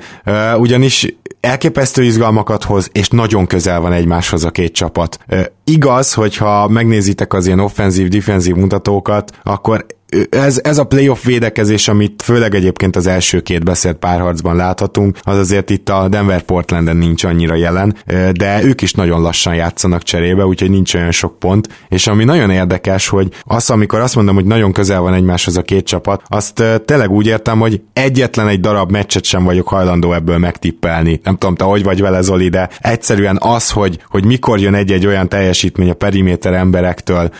Ugyanis elképesztő izgalmakat hoz, és nagyon közel van egymáshoz a két csapat. Igaz, hogyha megnézitek az ilyen offenzív, defenzív mutatókat, akkor ez, ez a playoff védekezés, amit főleg egyébként az első két beszélt párharcban láthatunk, az azért itt a Denver Portlanden nincs annyira jelen, de ők is nagyon lassan játszanak cserébe, úgyhogy nincs olyan sok pont, és ami nagyon érdekes, hogy az, amikor azt mondom, hogy nagyon közel van egymáshoz a két csapat, azt tényleg úgy értem, hogy egyetlen egy darab meccset sem vagyok hajlandó ebből megtippelni. Nem tudom, te hogy vagy vele, Zoli, de egyszerűen az, hogy, hogy mikor jön egy-egy olyan teljesítmény a periméter emberektől,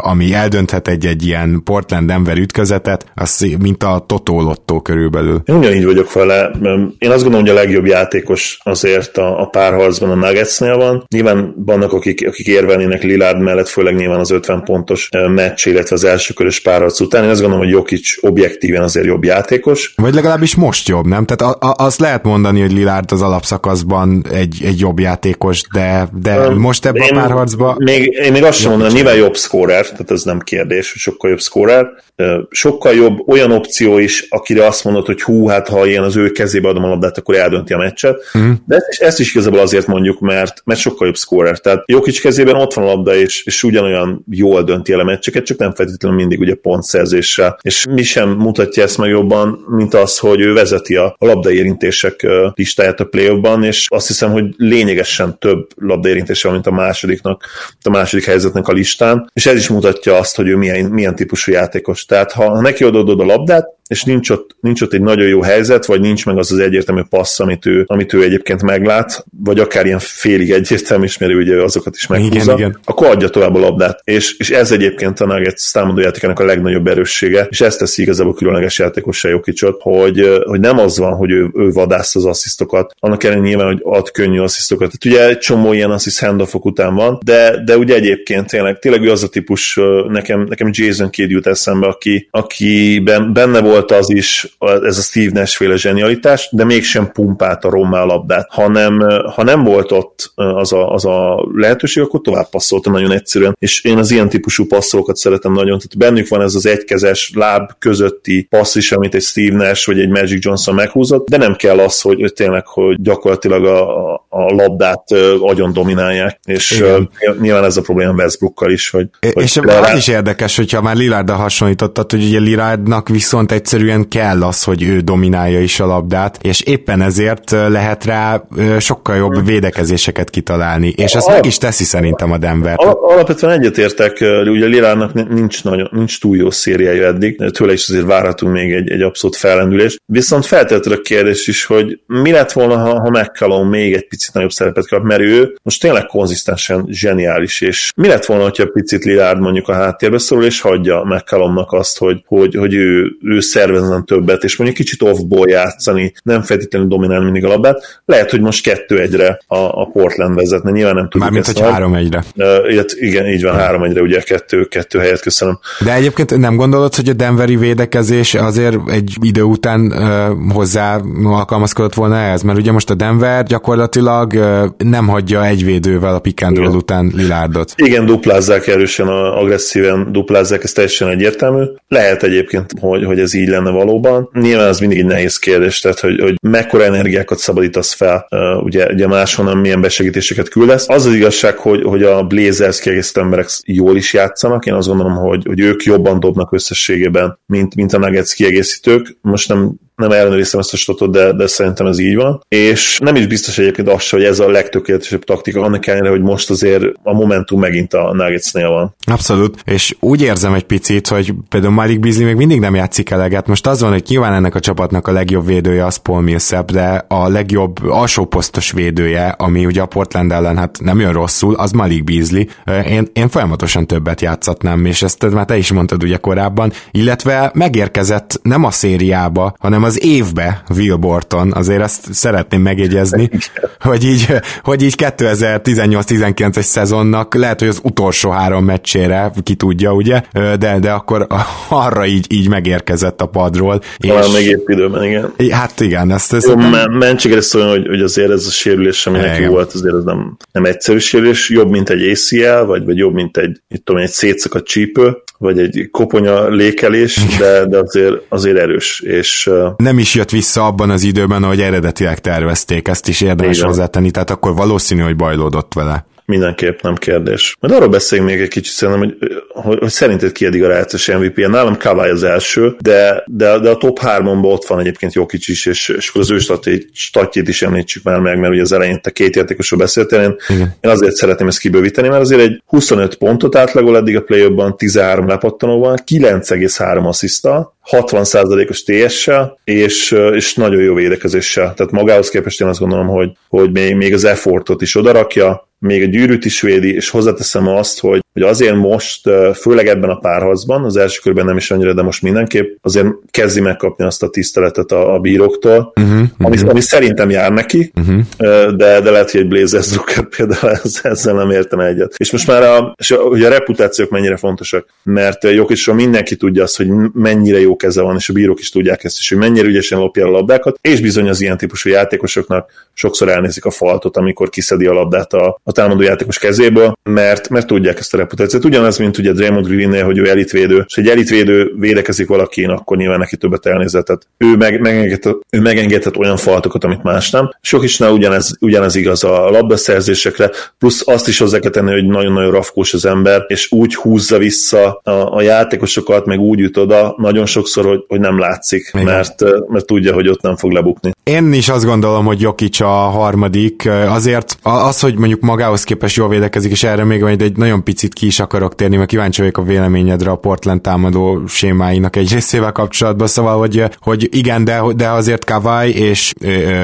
ami eldönthet egy-egy ilyen Portland Denver ütközetet, az mint a Totó Lottó körülbelül. Én ugyanígy vagyok vele. Én azt gondolom, hogy a legjobb játékos azért a, a párharcban a Nuggetsnél van. Nyilván vannak, akik, akik érvelnének Lillard mellett, főleg nyilván az 50 pontos meccs, illetve az első körös párharc után. Én azt gondolom, hogy Jokic objektíven azért jobb játékos. Vagy legalábbis most jobb, nem? Tehát a, a, azt lehet mondani, hogy Lillard az alapszakaszban egy, egy jobb játékos, de, de um, most ebben a párharcban... Még, én még azt sem mondanám, nyilván jobb scorer, tehát ez nem kérdés, hogy sokkal jobb scorer, sokkal jobb olyan opció is, akire azt mondod, hogy hú, hát ha ilyen az ő kezébe adom a labdát, akkor eldönti a meccset. Mm. De ezt is, ezt is igazából azért mondjuk, mert, mert sokkal jobb scorer. Tehát Jokic kezében ott van a labda, és, és ugyanolyan jól dönti el a meccseket, csak nem feltétlenül mindig ugye pontszerzéssel. És mi sem mutatja ezt meg jobban, mint az, hogy ő vezeti a, labdaérintések listáját a play és azt hiszem, hogy lényegesen több labdaérintése van, mint a másodiknak, a második helyzetnek a listán, és ez is mutatja azt, hogy ő milyen, milyen típusú játékos. Tehát ha, ha neki adod a labdát, és nincs ott, nincs ott egy nagyon jó helyzet, vagy nincs meg az az egyértelmű passz, amit ő, amit ő egyébként meglát, vagy akár ilyen félig egyértelmű is, mert ő ugye azokat is meghúzza, igen, igen. akkor adja tovább a labdát. És, és ez egyébként a Nuggets támadójátékának a legnagyobb erőssége, és ezt teszi igazából különleges játékossá Jokicsot, hogy, hogy nem az van, hogy ő, ő vadász az asszisztokat, annak ellenére nyilván, hogy ad könnyű asszisztokat. Tehát ugye egy csomó ilyen assziszt handoffok után van, de, de ugye egyébként tényleg, tényleg ő az a típus, nekem, nekem Jason Kidd jut eszembe, aki, akiben benne volt volt az is, ez a Steve Nash-féle zsenialitás, de mégsem pumpálta rommá a labdát, hanem ha nem volt ott az a, az a lehetőség, akkor tovább passzolta nagyon egyszerűen, és én az ilyen típusú passzolókat szeretem nagyon, tehát bennük van ez az egykezes láb közötti passz is, amit egy Steve Nash vagy egy Magic Johnson meghúzott, de nem kell az, hogy, hogy tényleg, hogy gyakorlatilag a, a labdát agyon dominálják, és Igen. nyilván ez a probléma Westbrookkal is, hogy, és hogy az is érdekes, hogyha már Lillarddal hasonlítottad, hogy ugye Lillardnak viszont egy egyszerűen kell az, hogy ő dominálja is a labdát, és éppen ezért lehet rá sokkal jobb védekezéseket kitalálni, és ezt meg is teszi szerintem a Denver. Alapvetően egyetértek, ugye Lilárnak nincs, nagyon, nincs túl jó szériája eddig, tőle is azért várhatunk még egy, egy abszolút fellendülés. Viszont feltétlenül a kérdés is, hogy mi lett volna, ha, ha McCallum még egy picit nagyobb szerepet kap, mert ő most tényleg konzisztensen zseniális, és mi lett volna, hogyha picit Lillard mondjuk a háttérbe szorul, és hagyja McCallumnak azt, hogy, hogy, hogy ő, ő szervezzen többet, és mondjuk kicsit off-ból játszani, nem feltétlenül dominálni mindig a labdát. Lehet, hogy most kettő egyre a, a Portland vezetne, nyilván nem tudjuk Mármint, hogy három egyre. Uh, igen, így van, három egyre, ugye kettő, kettő helyet köszönöm. De egyébként nem gondolod, hogy a Denveri védekezés azért egy idő után uh, hozzá alkalmazkodott volna ehhez? Mert ugye most a Denver gyakorlatilag uh, nem hagyja egy védővel a pick and roll után Lilárdot. Igen, duplázzák erősen, agresszíven duplázzák, ez teljesen egyértelmű. Lehet egyébként, hogy, hogy ez így lenne valóban. Nyilván ez mindig egy nehéz kérdés, tehát hogy, hogy mekkora energiákat szabadítasz fel, uh, ugye, ugye máshonnan milyen besegítéseket küldesz. Az az igazság, hogy, hogy a Blazers kiegészítő emberek jól is játszanak, én azt gondolom, hogy, hogy ők jobban dobnak összességében, mint, mint a Nuggets kiegészítők. Most nem nem ellenőriztem ezt a statot, de, de szerintem ez így van. És nem is biztos egyébként az, hogy ez a legtökéletesebb taktika, annak ellenére, hogy most azért a momentum megint a Nuggetsnél van. Abszolút, és úgy érzem egy picit, hogy például Malik Beasley még mindig nem játszik eleget. Most az van, hogy nyilván ennek a csapatnak a legjobb védője az Paul Millsap, de a legjobb alsó posztos védője, ami ugye a Portland ellen hát nem jön rosszul, az Malik Beasley. Én, én folyamatosan többet játszatnám, és ezt már te is mondtad ugye korábban, illetve megérkezett nem a szériába, hanem az évbe Will Borton, azért ezt szeretném megjegyezni, hogy így, hogy így 2018-19-es szezonnak lehet, hogy az utolsó három meccsére ki tudja, ugye, de, de akkor arra így, így megérkezett a padról. Talán és... még épp időben, igen. Hát igen, ezt... ezt Jó. Mencsik szóljon, hogy, hogy azért ez a sérülés, ami neki volt, azért ez nem, nem egyszerű sérülés, jobb, mint egy ACL, vagy, vagy jobb, mint egy, itt tudom, egy szétszakadt csípő, vagy egy koponya lékelés, de, de azért, azért erős. És, Nem is jött vissza abban az időben, ahogy eredetileg tervezték, ezt is érdemes Igen. hozzátenni, tehát akkor valószínű, hogy bajlódott vele mindenképp nem kérdés. Majd arról beszéljünk még egy kicsit szerintem, hogy, hogy, hogy szerinted ki eddig a rájátszás mvp -en. Nálam Kawai az első, de, de, de a top 3 ott van egyébként jó is, és, és akkor az ő statjét is említsük már meg, mert ugye az elején te két játékosról beszéltél, én, én azért szeretném ezt kibővíteni, mert azért egy 25 pontot átlagol eddig a play 13 lepattanóval, 9,3 asszisztal, 60%-os TS-sel, és, és nagyon jó védekezéssel. Tehát magához képest én azt gondolom, hogy, hogy még, még az effortot is odarakja, még a gyűrűt is védi, és hozzáteszem azt, hogy, hogy azért most, főleg ebben a párharcban, az első körben nem is annyira, de most mindenképp, azért kezdi megkapni azt a tiszteletet a, a bíróktól, uh-huh, ami, uh-huh. ami szerintem jár neki, uh-huh. de, de lehet, hogy egy Blazers Drucker például ezzel nem értene egyet. És most már a, és a, hogy a reputációk mennyire fontosak, mert Jokicról mindenki tudja azt, hogy mennyire jó keze van, és a bírók is tudják ezt is, hogy mennyire ügyesen lopja a labdákat, és bizony az ilyen típusú játékosoknak sokszor elnézik a faltot, amikor kiszedi a labdát a, a támadó játékos kezéből, mert, mert tudják ezt a reputációt. Ugyanaz, mint ugye Draymond Green-nél, hogy ő elitvédő, és egy elitvédő védekezik valakin, akkor nyilván neki többet elnézett. Ő, meg, megengedhet, ő megengedhet olyan faltokat, amit más nem. Sok is ugyanez, ugyanez igaz a labdaszerzésekre, plusz azt is hozzá kell tenni, hogy nagyon-nagyon rafkós az ember, és úgy húzza vissza a, a játékosokat, meg úgy jut oda nagyon sokszor, hogy, hogy nem látszik, mert, mert tudja, hogy ott nem fog lebukni. Én is azt gondolom, hogy Jokic a harmadik, azért az, hogy mondjuk magához képest jól védekezik, és erre még majd egy nagyon picit ki is akarok térni, mert kíváncsi vagyok a véleményedre a Portland támadó sémáinak egy részével kapcsolatban, szóval, hogy, hogy igen, de, de azért Kawai és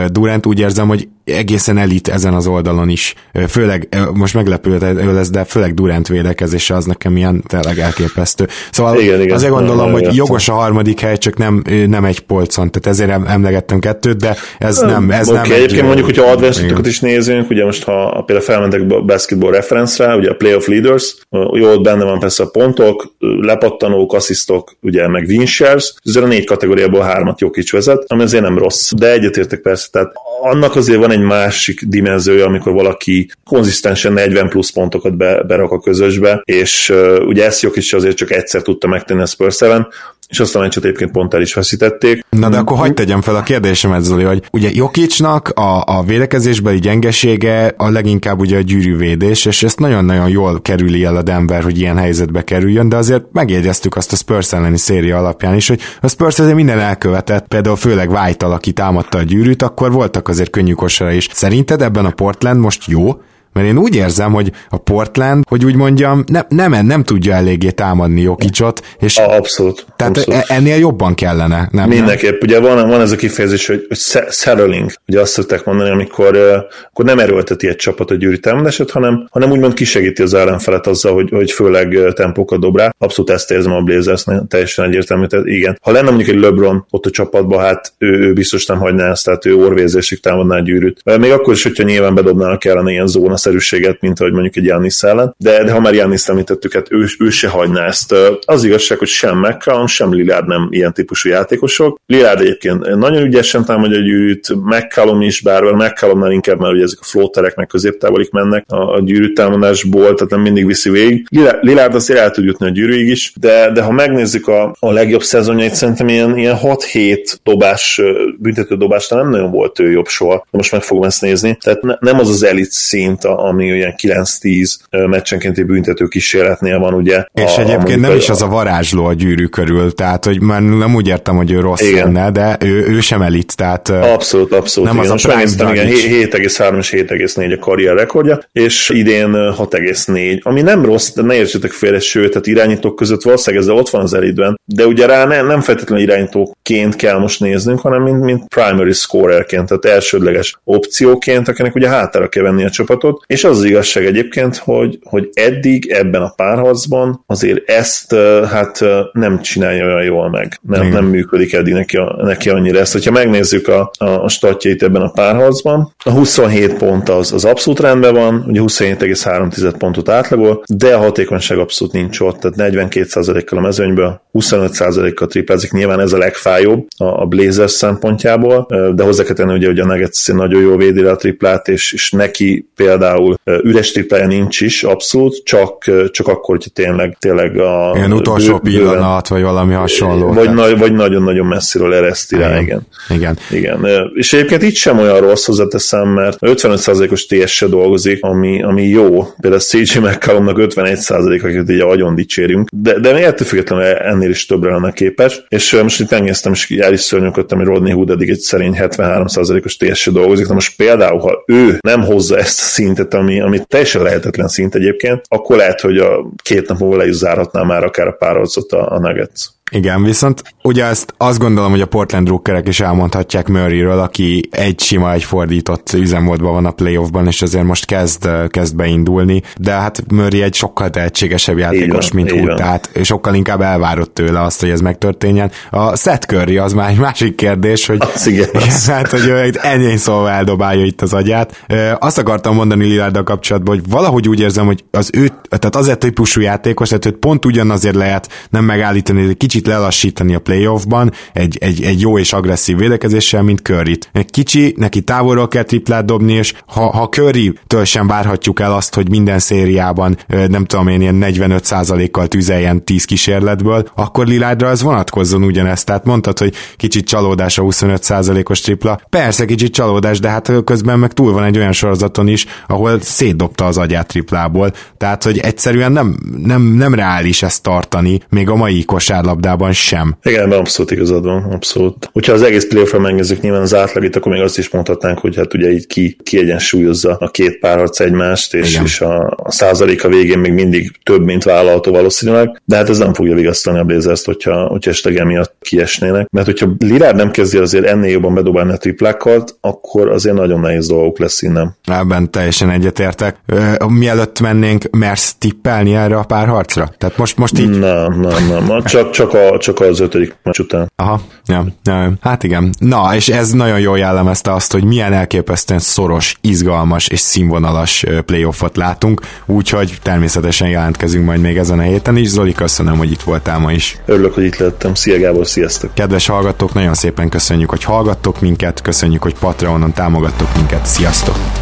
Durant úgy érzem, hogy egészen elit ezen az oldalon is. Főleg, most meglepő lesz, de főleg Durant védekezése az nekem ilyen tényleg elképesztő. Szóval igen, igen, azért gondolom, nem, hogy jogos a harmadik hely, csak nem, nem egy polcon, tehát ezért emlegettem kettőt, de ez nem, ez okay, nem egyébként egy, mondjuk, hogyha advanced is nézünk, ugye most ha például felmentek a basketball reference-re, ugye a playoff leaders, jó, ott benne van persze a pontok, lepattanók, asszisztok, ugye meg win shares, ezért a négy kategóriából hármat jó vezet, ami azért nem rossz, de egyetértek persze, tehát annak azért van egy másik dimenziója, amikor valaki konzisztensen 40 plusz pontokat be, berak a közösbe, és uh, ugye ezt is azért csak egyszer tudta megtenni a Spurs 7, és azt a meccset egyébként pont el is veszítették. Na de akkor hagyd tegyem fel a kérdésemet, Zoli, hogy ugye Jokicsnak a, a védekezésbeli gyengesége a leginkább ugye a gyűrűvédés, és ezt nagyon-nagyon jól kerüli el a Denver, hogy ilyen helyzetbe kerüljön, de azért megjegyeztük azt a Spurs elleni széria alapján is, hogy a Spurs azért minden elkövetett, például főleg white aki támadta a gyűrűt, akkor voltak azért könnyű kosara is. Szerinted ebben a Portland most jó, mert én úgy érzem, hogy a Portland, hogy úgy mondjam, ne, nem, nem tudja eléggé támadni Jokicsot, és abszolút. Tehát abszolút. E, ennél jobban kellene, nem? Mindenképp. Ugye van, van ez a kifejezés, hogy, hogy settling, ugye azt szokták mondani, amikor, akkor nem erőlteti egy csapat a gyűrű támadását, hanem, hanem úgymond kisegíti az ellenfelet azzal, hogy, hogy főleg tempókat dob rá. Abszolút ezt érzem a blazers teljesen egyértelmű. Tehát igen. Ha lenne mondjuk egy LeBron ott a csapatban, hát ő, ő biztos nem hagyná ezt, tehát ő orvérzésig támadná a gyűrűt. Még akkor is, hogyha nyilván bedobnának ellene ilyen zóna szerűséget, mint ahogy mondjuk egy Janis ellen, de, de ha már Janis említettük, hát ő, ő se hagyná ezt. Az igazság, hogy sem McCallum, sem Lillard nem ilyen típusú játékosok. Lillard egyébként nagyon ügyesen támadja a gyűrűt, McCallum is, bár McCallumnál inkább, mert ugye ezek a flóterek meg középtávolik mennek a, a gyűrű támadásból, tehát nem mindig viszi végig. Lillard azért el tud jutni a gyűrűig is, de, de ha megnézzük a, a legjobb szezonjait, szerintem ilyen, ilyen 6-7 dobás, büntető dobásra nem nagyon volt ő jobb soha. De most meg fogom ezt nézni. Tehát ne, nem az az elit szint, ami olyan 9-10 meccsenkénti büntető kísérletnél van, ugye. És a, egyébként nem is az a varázsló a gyűrű körül, tehát hogy már nem úgy értem, hogy ő rossz igen. lenne, de ő, ő sem elit, tehát abszolút, abszolút. Nem igen. az a megnéztem, igen, 7,3 és 7,4 a karrier rekordja, és idén 6,4, ami nem rossz, de ne értsetek félre, sőt, tehát irányítók között valószínűleg ezzel ott van az elitben, de ugye rá ne, nem feltétlenül irányítóként kell most néznünk, hanem mint, mint primary scorerként, tehát elsődleges opcióként, akinek ugye hátára kell venni a csapatot, és az az igazság egyébként, hogy, hogy eddig ebben a párharcban azért ezt hát nem csinálja olyan jól meg. Nem, nem működik eddig neki, neki annyira ezt. Hogyha megnézzük a, a statjait ebben a párharcban, a 27 pont az, az abszolút rendben van, ugye 27,3 pontot átlagol, de a hatékonyság abszolút nincs ott, tehát 42%-kal a mezőnyből, 25%-kal triplázik, nyilván ez a legfájóbb a, a Blazers szempontjából, de hozzá kell tenni, ugye, hogy a Nuggets nagyon jól védi a triplát, és, és neki például üres triplája nincs is, abszolút, csak, csak akkor, hogyha tényleg, tényleg a... Ilyen utolsó bő, pillanat, vagy valami hasonló. Vagy, na, vagy nagyon-nagyon messziről ereszti rá, igen. igen. Igen. És egyébként itt sem olyan rossz hozzáteszem, mert 55%-os TS-se dolgozik, ami, ami jó. Például CJ McCallumnak 51%, akit ugye agyon dicsérünk, de, de ettől függetlenül ennél is többre lenne képes. És most itt megnéztem, és el is szörnyöködtem, hogy Rodney Hood eddig egy szerény 73%-os TS-se dolgozik. Na most például, ha ő nem hozza ezt a szintet, ami, ami teljesen lehetetlen szint egyébként, akkor lehet, hogy a két nap múlva le is zárhatná már akár a párharcot a, a Nuggets. Igen, viszont ugye ezt azt gondolom, hogy a Portland drukkerek is elmondhatják Murrayről, aki egy sima, egy fordított üzemmódban van a playoffban, és azért most kezd, kezd beindulni, de hát Murray egy sokkal tehetségesebb játékos, van, mint Hood, tehát sokkal inkább elvárott tőle azt, hogy ez megtörténjen. A Seth Curry az már egy másik kérdés, hogy, az igen, (laughs) az. hát, hogy ő ennyi szóval eldobálja itt az agyát. Azt akartam mondani Lillarddal kapcsolatban, hogy valahogy úgy érzem, hogy az ő, tehát azért típusú játékos, tehát hogy pont ugyanazért lehet nem megállítani, hogy kicsit kicsit lelassítani a playoffban egy, egy, egy jó és agresszív védekezéssel, mint curry Egy kicsi, neki távolról kell triplát dobni, és ha, ha Curry-től sem várhatjuk el azt, hogy minden szériában nem tudom én ilyen 45%-kal tüzeljen 10 kísérletből, akkor Lilárdra ez vonatkozzon ugyanezt. Tehát mondtad, hogy kicsit csalódás a 25%-os tripla. Persze kicsit csalódás, de hát közben meg túl van egy olyan sorozaton is, ahol szétdobta az agyát triplából. Tehát, hogy egyszerűen nem, nem, nem reális ezt tartani, még a mai kosárlabdában ligában sem. Igen, de abszolút igazad van, abszolút. Hogyha az egész playoffra megnézzük nyilván az átlagit, akkor még azt is mondhatnánk, hogy hát ugye így ki, kiegyensúlyozza a két párharc egymást, és, és a, a százalék a végén még mindig több, mint vállalható valószínűleg, de hát ez nem fogja vigasztani a blazers hogyha, hogyha esetleg emiatt kiesnének. Mert hogyha Lillard nem kezdi azért ennél jobban bedobálni a triplákat, akkor azért nagyon nehéz dolgok lesz innen. Ebben teljesen egyetértek. Mielőtt mennénk, mersz tippelni erre a párharcra? Tehát most, most így... Nem, nem, nem. Csak, csak, a, csak az ötödik meccs után. Aha, ja, ja, hát igen. Na, és ez nagyon jól jellemezte azt, hogy milyen elképesztően szoros, izgalmas és színvonalas playoffot látunk, úgyhogy természetesen jelentkezünk majd még ezen a héten is. Zoli, köszönöm, hogy itt voltál ma is. Örülök, hogy itt lettem. Szia Gábor, sziasztok! Kedves hallgatók, nagyon szépen köszönjük, hogy hallgattok minket, köszönjük, hogy Patreonon támogattok minket. Sziasztok!